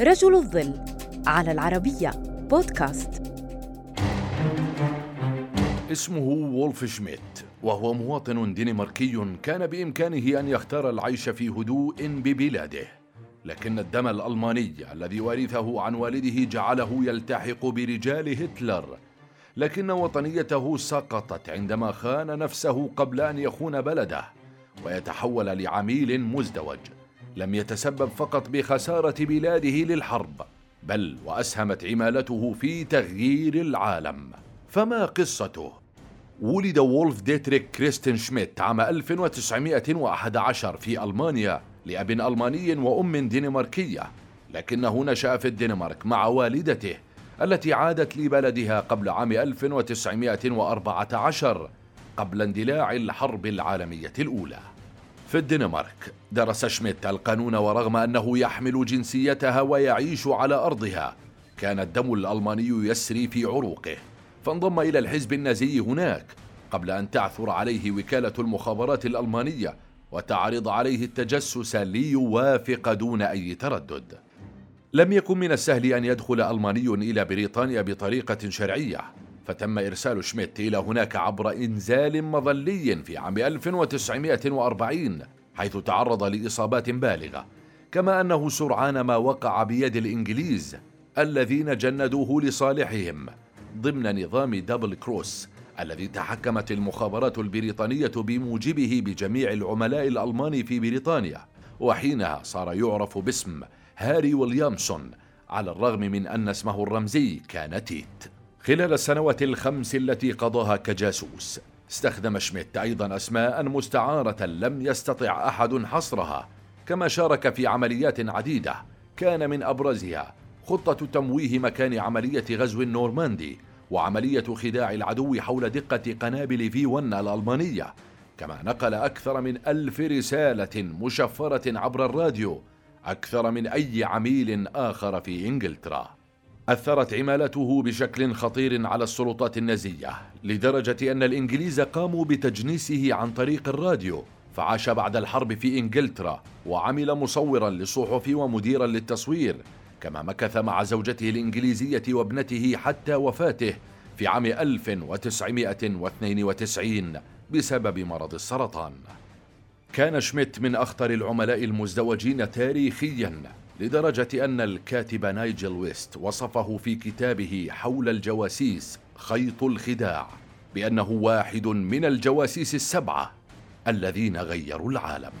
رجل الظل على العربية بودكاست. اسمه وولف شميت وهو مواطن دنماركي كان بإمكانه أن يختار العيش في هدوء ببلاده. لكن الدم الألماني الذي ورثه عن والده جعله يلتحق برجال هتلر. لكن وطنيته سقطت عندما خان نفسه قبل أن يخون بلده ويتحول لعميل مزدوج. لم يتسبب فقط بخسارة بلاده للحرب بل وأسهمت عمالته في تغيير العالم فما قصته؟ ولد وولف ديتريك كريستن شميت عام 1911 في ألمانيا لأب ألماني وأم دنماركية لكنه نشأ في الدنمارك مع والدته التي عادت لبلدها قبل عام 1914 قبل اندلاع الحرب العالمية الأولى في الدنمارك. درس شميت القانون ورغم أنه يحمل جنسيتها ويعيش على أرضها كان الدم الألماني يسري في عروقه. فانضم إلى الحزب النازي هناك قبل أن تعثر عليه وكالة المخابرات الألمانية وتعرض عليه التجسس ليوافق دون أي تردد. لم يكن من السهل أن يدخل ألماني إلى بريطانيا بطريقة شرعية. فتم إرسال شميت إلى هناك عبر إنزال مظلي في عام 1940 حيث تعرض لإصابات بالغة كما أنه سرعان ما وقع بيد الإنجليز الذين جندوه لصالحهم ضمن نظام Double Cross الذي تحكمت المخابرات البريطانية بموجبه بجميع العملاء الألمان في بريطانيا وحينها صار يعرف باسم هاري ويليامسون على الرغم من أن اسمه الرمزي كان تيت. خلال السنوات الخمس التي قضاها كجاسوس استخدم شميت أيضا أسماء مستعارة لم يستطع أحد حصرها. كما شارك في عمليات عديدة كان من أبرزها خطة تمويه مكان عملية غزو النورماندي وعملية خداع العدو حول دقة قنابل في 1 الألمانية. كما نقل أكثر من ألف رسالة مشفرة عبر الراديو أكثر من أي عميل آخر في إنجلترا. أثرت عمالته بشكل خطير على السلطات النازية لدرجة أن الإنجليز قاموا بتجنيسه عن طريق الراديو فعاش بعد الحرب في إنجلترا وعمل مصورا للصحف ومديرا للتصوير كما مكث مع زوجته الإنجليزية وابنته حتى وفاته في عام 1992 بسبب مرض السرطان. كان شميت من أخطر العملاء المزدوجين تاريخيا. لدرجة أن الكاتب نايجل ويست وصفه في كتابه حول الجواسيس خيط الخداع بأنه واحد من الجواسيس السبعة الذين غيروا العالم.